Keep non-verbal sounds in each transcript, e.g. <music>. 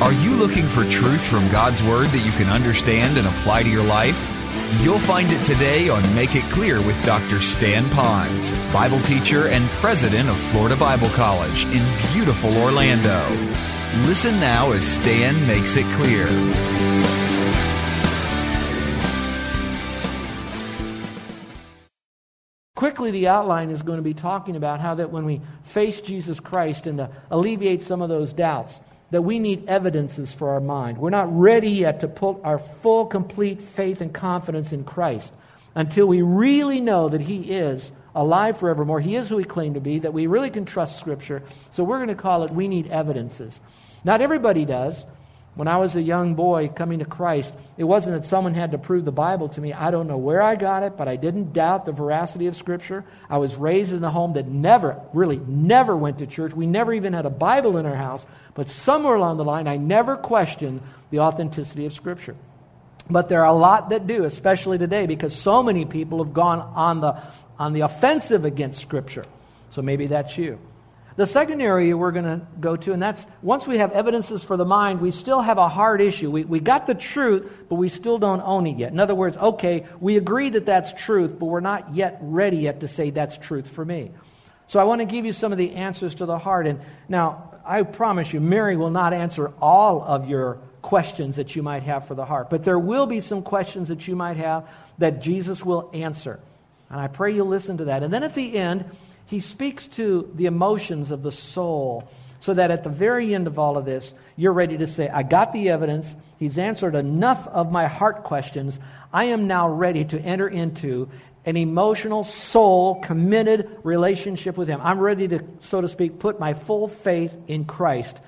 Are you looking for truth from God's Word that you can understand and apply to your life? You'll find it today on Make It Clear with Dr. Stan Ponz, Bible teacher and president of Florida Bible College in beautiful Orlando. Listen now as Stan makes it clear. Quickly, the outline is going to be talking about how that when we face Jesus Christ and to alleviate some of those doubts, that we need evidences for our mind. We're not ready yet to put our full, complete faith and confidence in Christ until we really know that He is alive forevermore. He is who He claimed to be, that we really can trust Scripture. So we're going to call it we need evidences. Not everybody does. When I was a young boy coming to Christ, it wasn't that someone had to prove the Bible to me. I don't know where I got it, but I didn't doubt the veracity of Scripture. I was raised in a home that never, really, never went to church. We never even had a Bible in our house. But somewhere along the line, I never questioned the authenticity of Scripture. But there are a lot that do, especially today, because so many people have gone on the, on the offensive against Scripture. So maybe that's you. The second area we're going to go to, and that's once we have evidences for the mind, we still have a hard issue. We, we got the truth, but we still don't own it yet. In other words, okay, we agree that that's truth, but we're not yet ready yet to say that's truth for me. So I want to give you some of the answers to the heart. And now, I promise you, Mary will not answer all of your questions that you might have for the heart, but there will be some questions that you might have that Jesus will answer. And I pray you'll listen to that. And then at the end, he speaks to the emotions of the soul so that at the very end of all of this, you're ready to say, I got the evidence. He's answered enough of my heart questions. I am now ready to enter into an emotional, soul committed relationship with Him. I'm ready to, so to speak, put my full faith in Christ.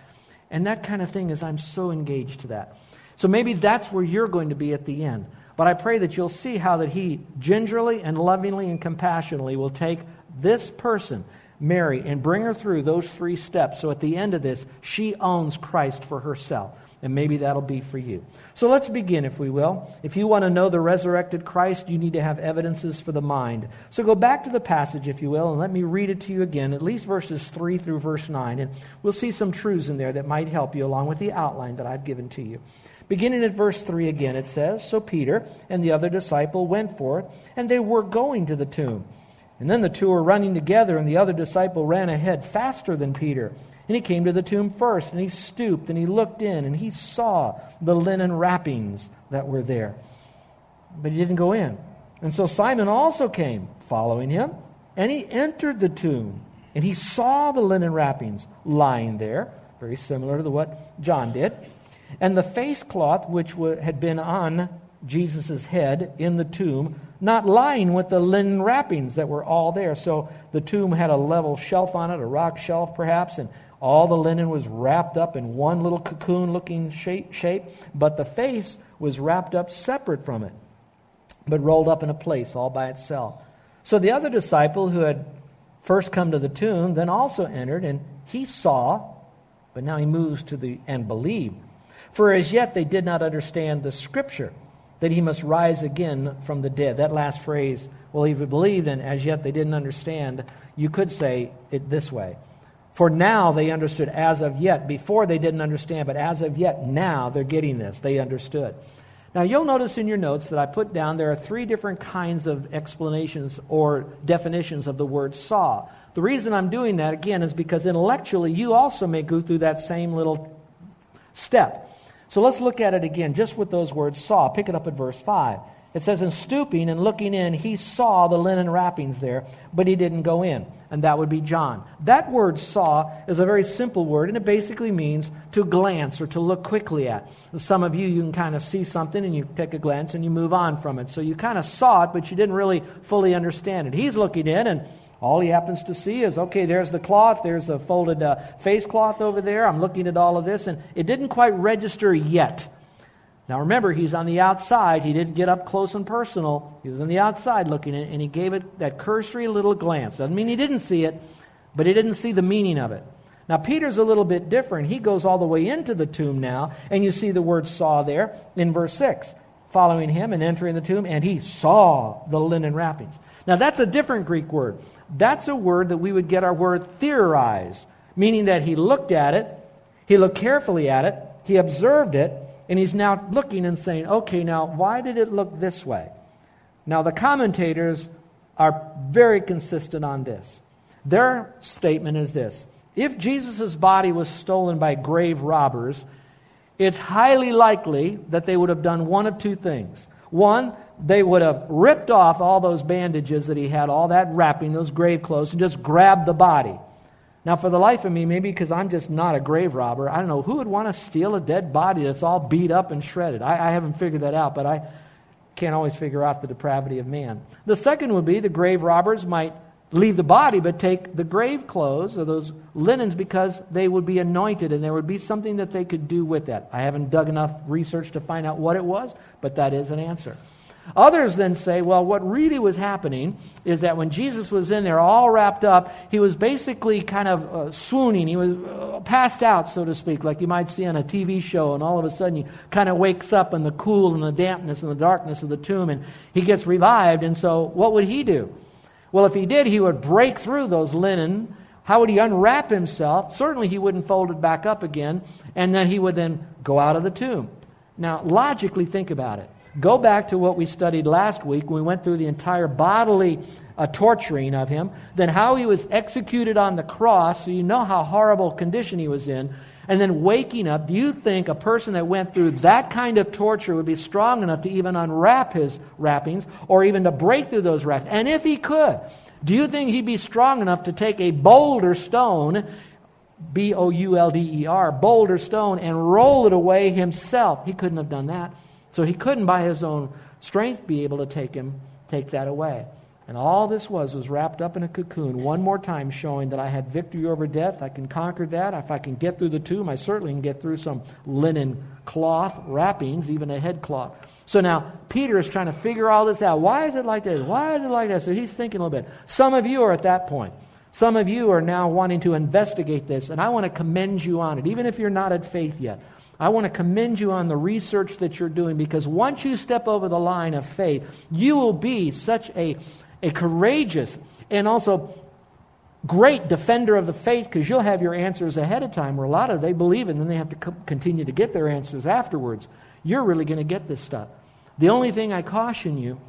And that kind of thing is, I'm so engaged to that. So maybe that's where you're going to be at the end. But I pray that you'll see how that He gingerly and lovingly and compassionately will take this person, Mary, and bring her through those three steps. So at the end of this, she owns Christ for herself. And maybe that'll be for you. So let's begin, if we will. If you want to know the resurrected Christ, you need to have evidences for the mind. So go back to the passage, if you will, and let me read it to you again, at least verses 3 through verse 9. And we'll see some truths in there that might help you along with the outline that I've given to you. Beginning at verse 3 again, it says So Peter and the other disciple went forth, and they were going to the tomb. And then the two were running together, and the other disciple ran ahead faster than Peter. And he came to the tomb first, and he stooped, and he looked in, and he saw the linen wrappings that were there. But he didn't go in. And so Simon also came, following him, and he entered the tomb, and he saw the linen wrappings lying there, very similar to what John did. And the face cloth which had been on Jesus' head in the tomb not lying with the linen wrappings that were all there. So the tomb had a level shelf on it, a rock shelf perhaps, and all the linen was wrapped up in one little cocoon looking shape, but the face was wrapped up separate from it, but rolled up in a place all by itself. So the other disciple who had first come to the tomb then also entered, and he saw, but now he moves to the and believed. For as yet they did not understand the scripture that he must rise again from the dead. That last phrase, well, if you believed and as yet they didn't understand, you could say it this way. For now they understood as of yet. Before they didn't understand, but as of yet, now they're getting this. They understood. Now you'll notice in your notes that I put down there are three different kinds of explanations or definitions of the word saw. The reason I'm doing that, again, is because intellectually you also may go through that same little step. So let's look at it again, just with those words saw. Pick it up at verse 5. It says, In stooping and looking in, he saw the linen wrappings there, but he didn't go in. And that would be John. That word saw is a very simple word, and it basically means to glance or to look quickly at. Some of you, you can kind of see something and you take a glance and you move on from it. So you kind of saw it, but you didn't really fully understand it. He's looking in, and All he happens to see is, okay, there's the cloth, there's a folded uh, face cloth over there. I'm looking at all of this, and it didn't quite register yet. Now remember, he's on the outside. He didn't get up close and personal. He was on the outside looking at it, and he gave it that cursory little glance. Doesn't mean he didn't see it, but he didn't see the meaning of it. Now, Peter's a little bit different. He goes all the way into the tomb now, and you see the word saw there in verse 6. Following him and entering the tomb, and he saw the linen wrappings. Now, that's a different Greek word. That's a word that we would get our word theorize, meaning that he looked at it, he looked carefully at it, he observed it, and he's now looking and saying, okay, now why did it look this way? Now, the commentators are very consistent on this. Their statement is this If Jesus' body was stolen by grave robbers, it's highly likely that they would have done one of two things. One, they would have ripped off all those bandages that he had, all that wrapping, those grave clothes, and just grabbed the body. Now, for the life of me, maybe because I'm just not a grave robber, I don't know who would want to steal a dead body that's all beat up and shredded. I, I haven't figured that out, but I can't always figure out the depravity of man. The second would be the grave robbers might leave the body but take the grave clothes or those linens because they would be anointed and there would be something that they could do with that. I haven't dug enough research to find out what it was, but that is an answer. Others then say, well, what really was happening is that when Jesus was in there all wrapped up, he was basically kind of uh, swooning. He was uh, passed out, so to speak, like you might see on a TV show, and all of a sudden he kind of wakes up in the cool and the dampness and the darkness of the tomb, and he gets revived. And so, what would he do? Well, if he did, he would break through those linen. How would he unwrap himself? Certainly, he wouldn't fold it back up again, and then he would then go out of the tomb. Now, logically, think about it. Go back to what we studied last week we went through the entire bodily uh, torturing of him, then how he was executed on the cross, so you know how horrible condition he was in, and then waking up. Do you think a person that went through that kind of torture would be strong enough to even unwrap his wrappings or even to break through those wrappings? And if he could, do you think he'd be strong enough to take a boulder stone B O U L D E R, boulder stone, and roll it away himself. He couldn't have done that. So he couldn't, by his own strength, be able to take him, take that away. And all this was was wrapped up in a cocoon, one more time showing that I had victory over death. I can conquer that. If I can get through the tomb, I certainly can get through some linen cloth wrappings, even a headcloth. So now Peter is trying to figure all this out. Why is it like this? Why is it like that? So he's thinking a little bit. Some of you are at that point. Some of you are now wanting to investigate this, and I want to commend you on it, even if you're not at faith yet. I want to commend you on the research that you're doing because once you step over the line of faith, you will be such a, a courageous and also great defender of the faith because you'll have your answers ahead of time where a lot of they believe and then they have to co- continue to get their answers afterwards. You're really going to get this stuff. The only thing I caution you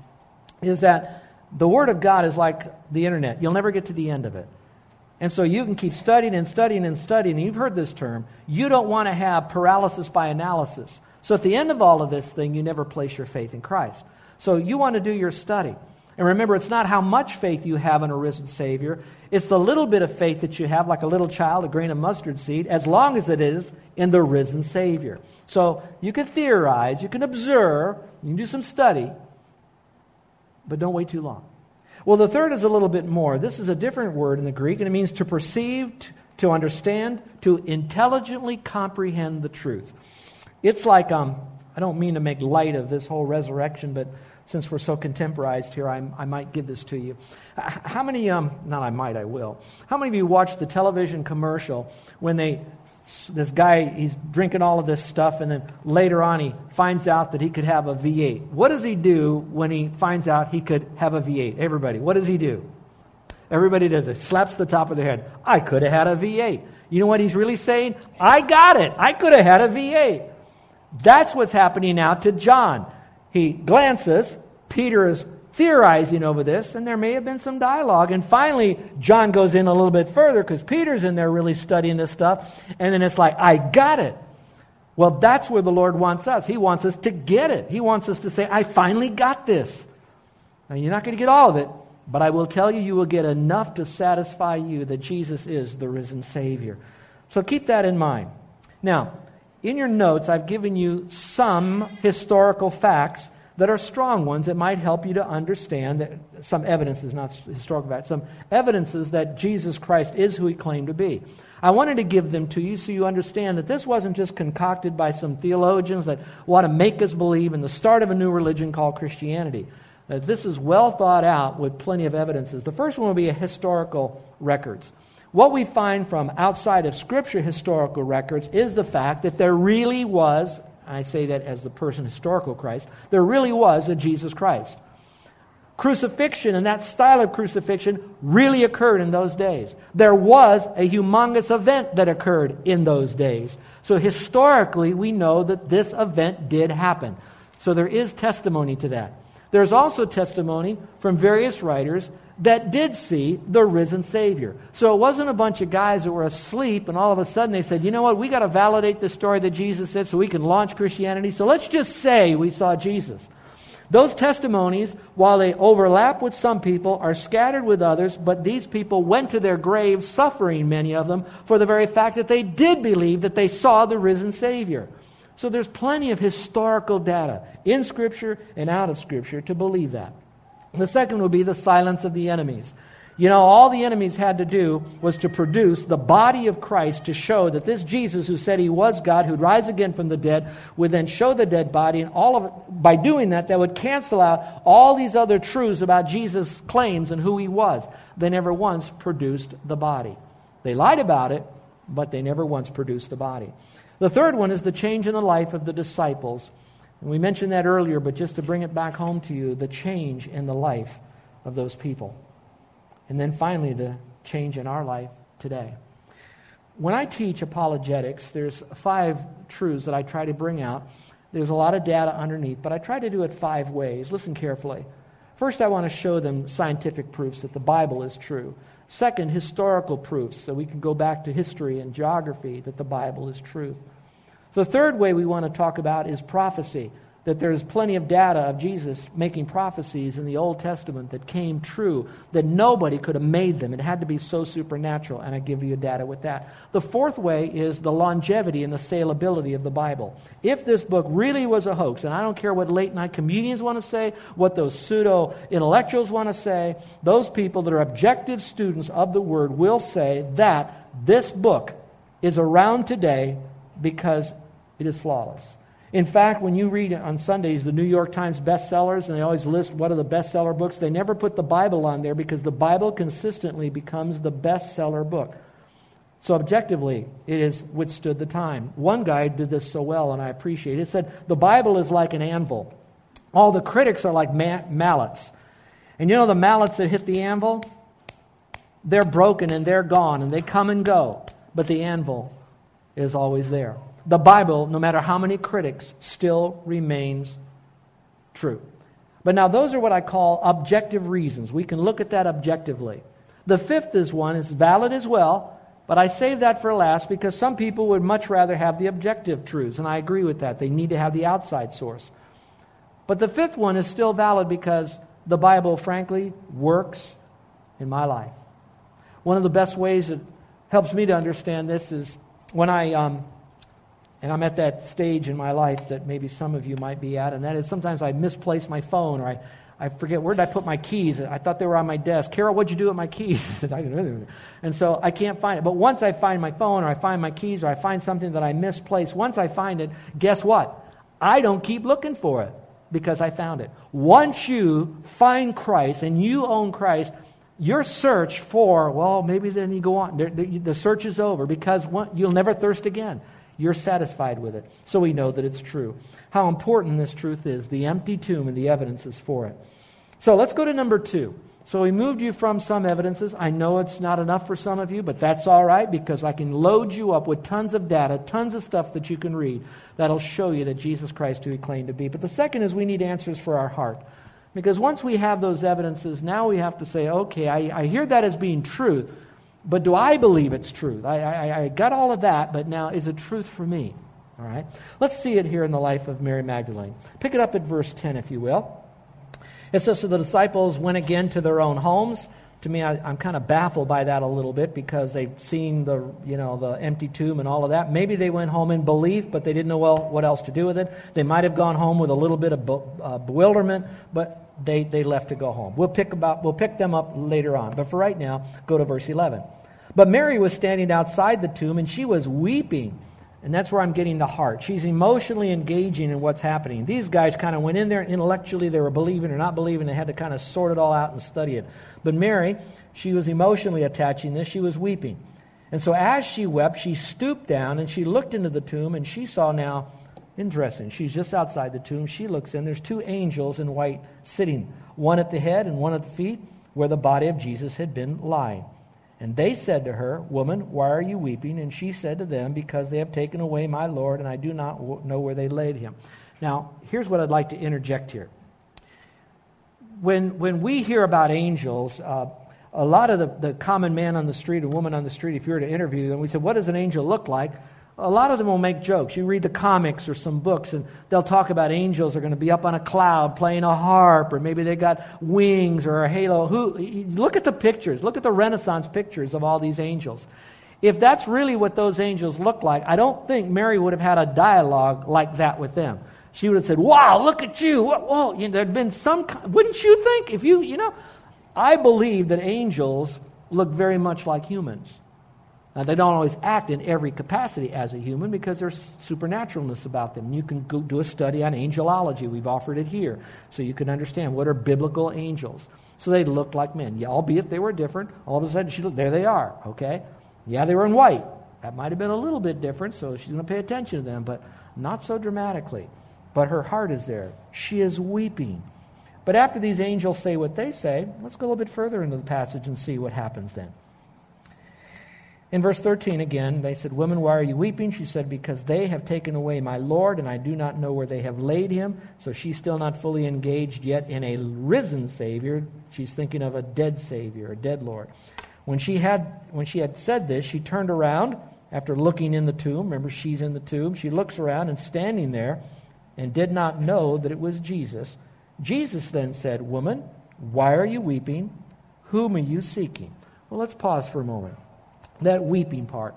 is that the Word of God is like the internet. You'll never get to the end of it. And so you can keep studying and studying and studying. And you've heard this term. You don't want to have paralysis by analysis. So at the end of all of this thing, you never place your faith in Christ. So you want to do your study. And remember, it's not how much faith you have in a risen Savior. It's the little bit of faith that you have, like a little child, a grain of mustard seed, as long as it is in the risen Savior. So you can theorize, you can observe, you can do some study, but don't wait too long. Well, the third is a little bit more. This is a different word in the Greek, and it means to perceive, to understand, to intelligently comprehend the truth. It's like, um, I don't mean to make light of this whole resurrection, but since we're so contemporized here, I, I might give this to you. How many, um, not I might, I will. How many of you watched the television commercial when they this guy, he's drinking all of this stuff, and then later on he finds out that he could have a V8. What does he do when he finds out he could have a V8? Everybody, what does he do? Everybody does it. Slaps the top of their head. I could have had a V8. You know what he's really saying? I got it. I could have had a V8. That's what's happening now to John. He glances. Peter is theorizing over this, and there may have been some dialogue. And finally, John goes in a little bit further because Peter's in there really studying this stuff. And then it's like, I got it. Well, that's where the Lord wants us. He wants us to get it. He wants us to say, I finally got this. Now, you're not going to get all of it, but I will tell you, you will get enough to satisfy you that Jesus is the risen Savior. So keep that in mind. Now, in your notes, I've given you some historical facts that are strong ones that might help you to understand that some evidences, not historical facts, some evidences that Jesus Christ is who he claimed to be. I wanted to give them to you so you understand that this wasn't just concocted by some theologians that want to make us believe in the start of a new religion called Christianity. That this is well thought out with plenty of evidences. The first one will be historical records. What we find from outside of Scripture historical records is the fact that there really was, I say that as the person historical Christ, there really was a Jesus Christ. Crucifixion and that style of crucifixion really occurred in those days. There was a humongous event that occurred in those days. So historically, we know that this event did happen. So there is testimony to that. There's also testimony from various writers that did see the risen Savior. So it wasn't a bunch of guys that were asleep and all of a sudden they said, you know what, we got to validate the story that Jesus said so we can launch Christianity. So let's just say we saw Jesus. Those testimonies, while they overlap with some people, are scattered with others, but these people went to their graves, suffering, many of them, for the very fact that they did believe that they saw the risen Savior. So there's plenty of historical data in Scripture and out of Scripture to believe that. The second would be the silence of the enemies. You know, all the enemies had to do was to produce the body of Christ to show that this Jesus, who said he was God, who'd rise again from the dead, would then show the dead body. And all of it, by doing that, that would cancel out all these other truths about Jesus' claims and who he was. They never once produced the body. They lied about it, but they never once produced the body. The third one is the change in the life of the disciples. And we mentioned that earlier, but just to bring it back home to you, the change in the life of those people. And then finally, the change in our life today. When I teach apologetics, there's five truths that I try to bring out. There's a lot of data underneath, but I try to do it five ways. Listen carefully. First, I want to show them scientific proofs that the Bible is true. Second, historical proofs, so we can go back to history and geography that the Bible is truth. The third way we want to talk about is prophecy that there's plenty of data of Jesus making prophecies in the Old Testament that came true, that nobody could have made them. It had to be so supernatural, and I give you data with that. The fourth way is the longevity and the saleability of the Bible. If this book really was a hoax, and I don't care what late night comedians want to say, what those pseudo intellectuals want to say, those people that are objective students of the Word will say that this book is around today because it is flawless. In fact, when you read on Sundays the New York Times bestsellers, and they always list what are the bestseller books, they never put the Bible on there because the Bible consistently becomes the bestseller book. So, objectively, it has withstood the time. One guy did this so well, and I appreciate it. It said, The Bible is like an anvil. All the critics are like ma- mallets. And you know the mallets that hit the anvil? They're broken and they're gone, and they come and go. But the anvil is always there the Bible, no matter how many critics, still remains true. But now, those are what I call objective reasons. We can look at that objectively. The fifth is one it's valid as well, but I save that for last because some people would much rather have the objective truths, and I agree with that. They need to have the outside source. But the fifth one is still valid because the Bible, frankly, works in my life. One of the best ways that helps me to understand this is when I um, and I'm at that stage in my life that maybe some of you might be at, and that is sometimes I misplace my phone or I, I forget where did I put my keys. I thought they were on my desk. Carol, what'd you do with my keys? <laughs> and so I can't find it. But once I find my phone or I find my keys or I find something that I misplaced, once I find it, guess what? I don't keep looking for it because I found it. Once you find Christ and you own Christ, your search for, well, maybe then you go on. The, search is over because you'll never thirst again. You're satisfied with it. So we know that it's true. How important this truth is, the empty tomb and the evidences for it. So let's go to number two. So we moved you from some evidences. I know it's not enough for some of you, but that's all right because I can load you up with tons of data, tons of stuff that you can read that'll show you that Jesus Christ who he claimed to be. But the second is we need answers for our heart. Because once we have those evidences, now we have to say, okay, I, I hear that as being truth, but do I believe it's truth? I, I, I got all of that, but now is it truth for me? All right? Let's see it here in the life of Mary Magdalene. Pick it up at verse 10, if you will. It says, So the disciples went again to their own homes. To me, I, am kind of baffled by that a little bit because they've seen the, you know, the empty tomb and all of that. Maybe they went home in belief, but they didn't know well what else to do with it. They might have gone home with a little bit of be, uh, bewilderment, but they, they left to go home. We'll pick, about, we'll pick them up later on. But for right now, go to verse 11. But Mary was standing outside the tomb and she was weeping. And that's where I'm getting the heart. She's emotionally engaging in what's happening. These guys kind of went in there intellectually, they were believing or not believing. They had to kind of sort it all out and study it. But Mary, she was emotionally attaching this. She was weeping. And so as she wept, she stooped down and she looked into the tomb and she saw now, interesting, she's just outside the tomb. She looks in. There's two angels in white sitting, one at the head and one at the feet, where the body of Jesus had been lying. And they said to her, Woman, why are you weeping? And she said to them, Because they have taken away my Lord, and I do not know where they laid him. Now, here's what I'd like to interject here. When, when we hear about angels, uh, a lot of the, the common man on the street and woman on the street, if you were to interview them, we said, What does an angel look like? A lot of them will make jokes. You read the comics or some books, and they'll talk about angels are going to be up on a cloud playing a harp, or maybe they got wings or a halo. Who, look at the pictures. Look at the Renaissance pictures of all these angels. If that's really what those angels look like, I don't think Mary would have had a dialogue like that with them. She would have said, "Wow, look at you! Whoa, you know, there'd been some. Wouldn't you think if you, you know?" I believe that angels look very much like humans. Now, they don't always act in every capacity as a human because there's supernaturalness about them. You can go do a study on angelology. We've offered it here so you can understand what are biblical angels. So they look like men, yeah, albeit they were different. All of a sudden, she looked, there they are, okay? Yeah, they were in white. That might have been a little bit different, so she's going to pay attention to them, but not so dramatically. But her heart is there. She is weeping. But after these angels say what they say, let's go a little bit further into the passage and see what happens then. In verse 13 again, they said, Woman, why are you weeping? She said, Because they have taken away my Lord, and I do not know where they have laid him. So she's still not fully engaged yet in a risen Savior. She's thinking of a dead Savior, a dead Lord. When she had, when she had said this, she turned around after looking in the tomb. Remember, she's in the tomb. She looks around and standing there and did not know that it was Jesus. Jesus then said, Woman, why are you weeping? Whom are you seeking? Well, let's pause for a moment that weeping part.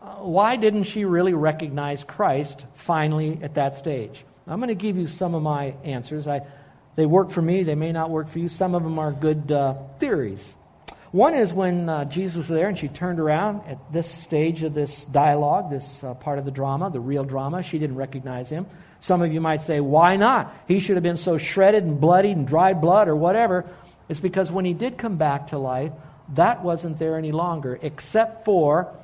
Uh, why didn't she really recognize Christ finally at that stage? I'm going to give you some of my answers. I, they work for me, they may not work for you. Some of them are good uh, theories. One is when uh, Jesus was there and she turned around at this stage of this dialogue, this uh, part of the drama, the real drama. She didn't recognize him. Some of you might say, why not? He should have been so shredded and bloodied and dried blood or whatever. It's because when he did come back to life, that wasn't there any longer, except for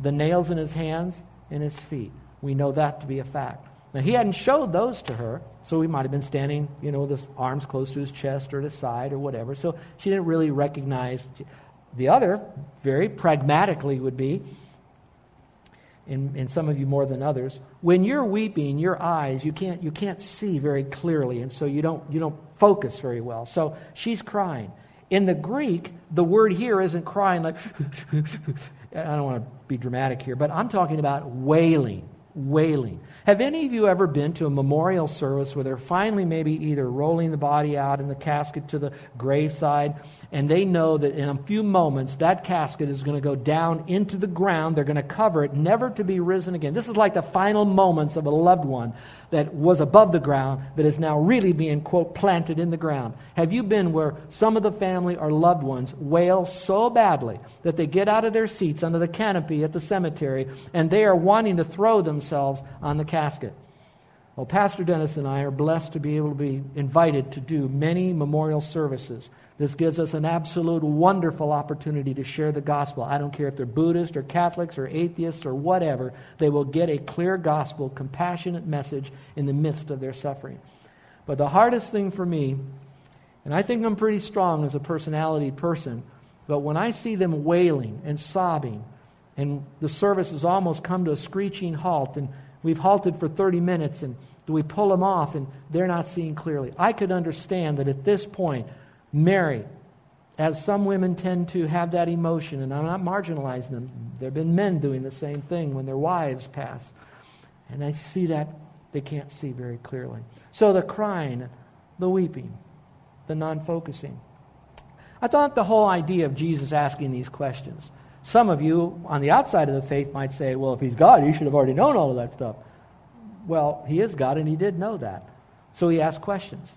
the nails in his hands and his feet. We know that to be a fact. Now, he hadn't showed those to her, so he might have been standing, you know, with his arms close to his chest or at his side or whatever. So she didn't really recognize. The other, very pragmatically, would be, in, some of you more than others, when you're weeping, your eyes, you can't, you can't see very clearly, and so you don't, you don't focus very well. So she's crying. In the Greek, the word here isn't crying like, <laughs> I don't want to be dramatic here, but I'm talking about wailing, wailing. Have any of you ever been to a memorial service where they're finally maybe either rolling the body out in the casket to the graveside, and they know that in a few moments that casket is going to go down into the ground, they're going to cover it, never to be risen again? This is like the final moments of a loved one that was above the ground that is now really being, quote, planted in the ground. Have you been where some of the family or loved ones wail so badly that they get out of their seats under the canopy at the cemetery and they are wanting to throw themselves on the casket? Well, Pastor Dennis and I are blessed to be able to be invited to do many memorial services this gives us an absolute wonderful opportunity to share the gospel. I don't care if they're Buddhists or Catholics or atheists or whatever, they will get a clear gospel, compassionate message in the midst of their suffering. But the hardest thing for me, and I think I'm pretty strong as a personality person, but when I see them wailing and sobbing, and the service has almost come to a screeching halt, and we've halted for 30 minutes, and do we pull them off, and they're not seeing clearly. I could understand that at this point, Mary, as some women tend to have that emotion, and I'm not marginalizing them. There have been men doing the same thing when their wives pass. And I see that they can't see very clearly. So the crying, the weeping, the non focusing. I thought the whole idea of Jesus asking these questions. Some of you on the outside of the faith might say, well, if he's God, he should have already known all of that stuff. Well, he is God, and he did know that. So he asked questions.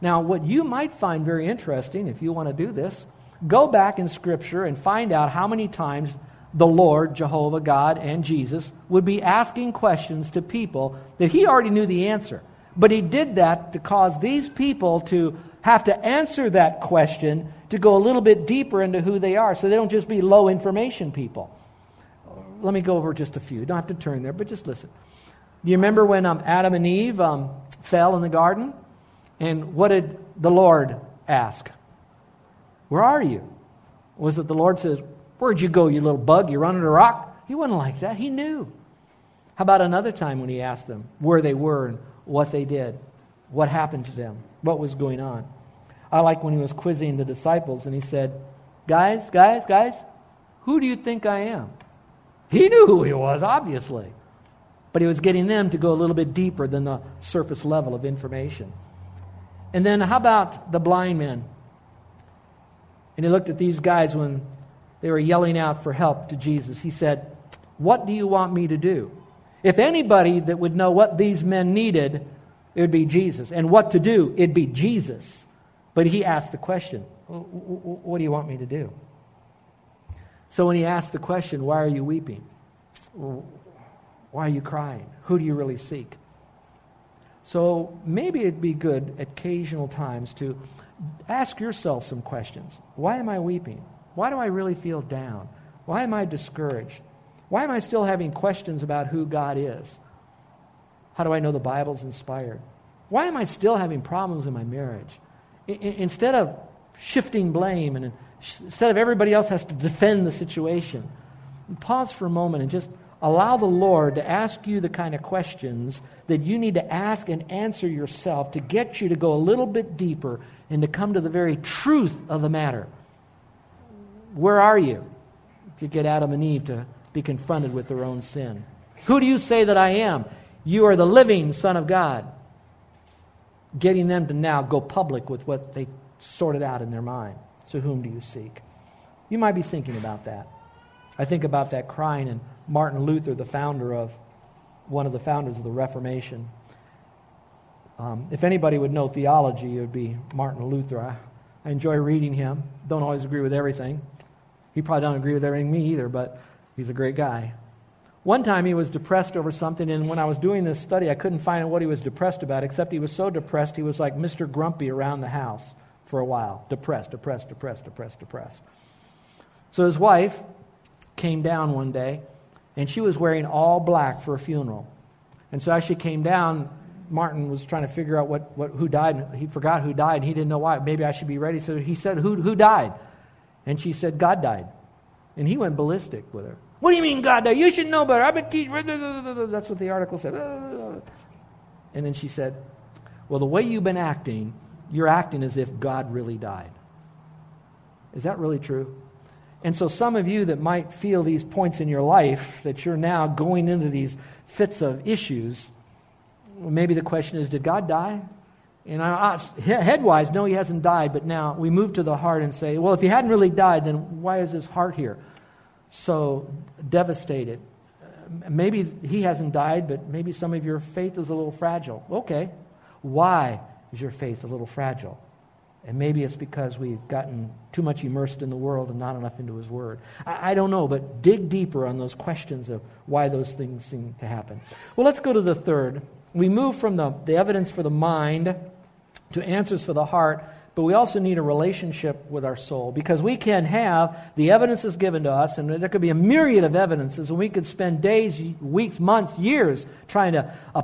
Now, what you might find very interesting, if you want to do this, go back in Scripture and find out how many times the Lord, Jehovah, God, and Jesus would be asking questions to people that he already knew the answer. But he did that to cause these people to have to answer that question to go a little bit deeper into who they are so they don't just be low information people. Let me go over just a few. You don't have to turn there, but just listen. Do you remember when um, Adam and Eve um, fell in the garden? And what did the Lord ask? Where are you? Was it the Lord says, Where'd you go, you little bug? You running a rock? He wasn't like that. He knew. How about another time when he asked them where they were and what they did? What happened to them? What was going on? I like when he was quizzing the disciples and he said, Guys, guys, guys, who do you think I am? He knew who he was, obviously. But he was getting them to go a little bit deeper than the surface level of information. And then, how about the blind men? And he looked at these guys when they were yelling out for help to Jesus. He said, What do you want me to do? If anybody that would know what these men needed, it would be Jesus. And what to do, it'd be Jesus. But he asked the question, What do you want me to do? So when he asked the question, Why are you weeping? Why are you crying? Who do you really seek? So maybe it'd be good occasional times to ask yourself some questions. Why am I weeping? Why do I really feel down? Why am I discouraged? Why am I still having questions about who God is? How do I know the Bible's inspired? Why am I still having problems in my marriage? I- instead of shifting blame and instead of everybody else has to defend the situation, pause for a moment and just allow the Lord to ask you the kind of questions that you need to ask and answer yourself to get you to go a little bit deeper and to come to the very truth of the matter. Where are you? To get Adam and Eve to be confronted with their own sin. Who do you say that I am? You are the living Son of God. Getting them to now go public with what they sorted out in their mind. So, whom do you seek? You might be thinking about that. I think about that crying in Martin Luther, the founder of, one of the founders of the Reformation. Um, if anybody would know theology, it would be Martin Luther. I, I enjoy reading him. Don't always agree with everything. He probably don't agree with everything me either, but he's a great guy. One time he was depressed over something, and when I was doing this study, I couldn't find out what he was depressed about, except he was so depressed he was like Mr. Grumpy around the house for a while. Depressed, depressed, depressed, depressed, depressed. So his wife came down one day, and she was wearing all black for a funeral. And so as she came down, Martin was trying to figure out what, what, who died. He forgot who died. He didn't know why. Maybe I should be ready. So he said, who, who died? And she said, God died. And he went ballistic with her. What do you mean God? You should know better. I've been teaching. That's what the article said. And then she said, Well, the way you've been acting, you're acting as if God really died. Is that really true? And so, some of you that might feel these points in your life that you're now going into these fits of issues, maybe the question is Did God die? And I, headwise, no, he hasn't died, but now we move to the heart and say, Well, if he hadn't really died, then why is his heart here so devastated? Uh, maybe he hasn't died, but maybe some of your faith is a little fragile. Okay. Why is your faith a little fragile? And maybe it's because we've gotten too much immersed in the world and not enough into His Word. I, I, don't know, but dig deeper on those questions of why those things seem to happen. Well, let's go to the third. We move from the, the evidence for the mind to answers for the heart, but we also need a relationship with our soul because we can have the evidences given to us, and there could be a myriad of evidences, and we could spend days, weeks, months, years trying to. Uh,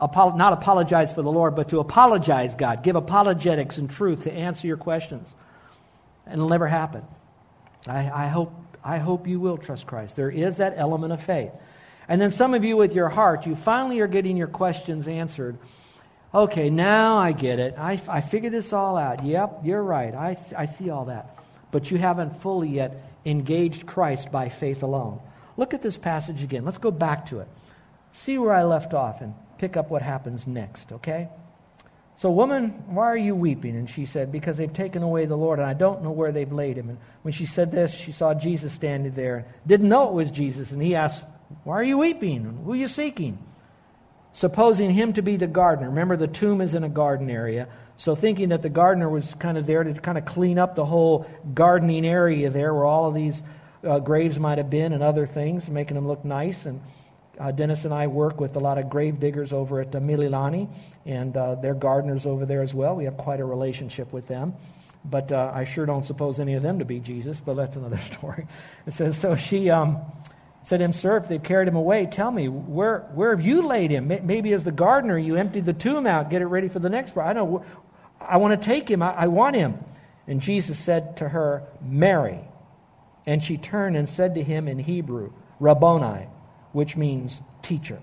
not apologize for the Lord, but to apologize, God. Give apologetics and truth to answer your questions. And it'll never happen. I, I, hope, I hope you will trust Christ. There is that element of faith. And then some of you, with your heart, you finally are getting your questions answered. Okay, now I get it. I, I figured this all out. Yep, you're right. I, I see all that. But you haven't fully yet engaged Christ by faith alone. Look at this passage again. Let's go back to it. See where I left off and pick up what happens next, okay? So, woman, why are you weeping? And she said, Because they've taken away the Lord, and I don't know where they've laid him. And when she said this, she saw Jesus standing there, and didn't know it was Jesus, and he asked, Why are you weeping? Who are you seeking? Supposing him to be the gardener. Remember, the tomb is in a garden area. So, thinking that the gardener was kind of there to kind of clean up the whole gardening area there where all of these uh, graves might have been and other things, making them look nice. And uh, Dennis and I work with a lot of grave diggers over at uh, Mililani, and uh, they're gardeners over there as well. We have quite a relationship with them. But uh, I sure don't suppose any of them to be Jesus, but that's another <laughs> story. It says, So she um, said to him, Sir, if they've carried him away, tell me, where, where have you laid him? Maybe as the gardener, you emptied the tomb out, get it ready for the next part. I know, I want to take him, I, I want him. And Jesus said to her, Mary. And she turned and said to him in Hebrew, Rabboni which means teacher.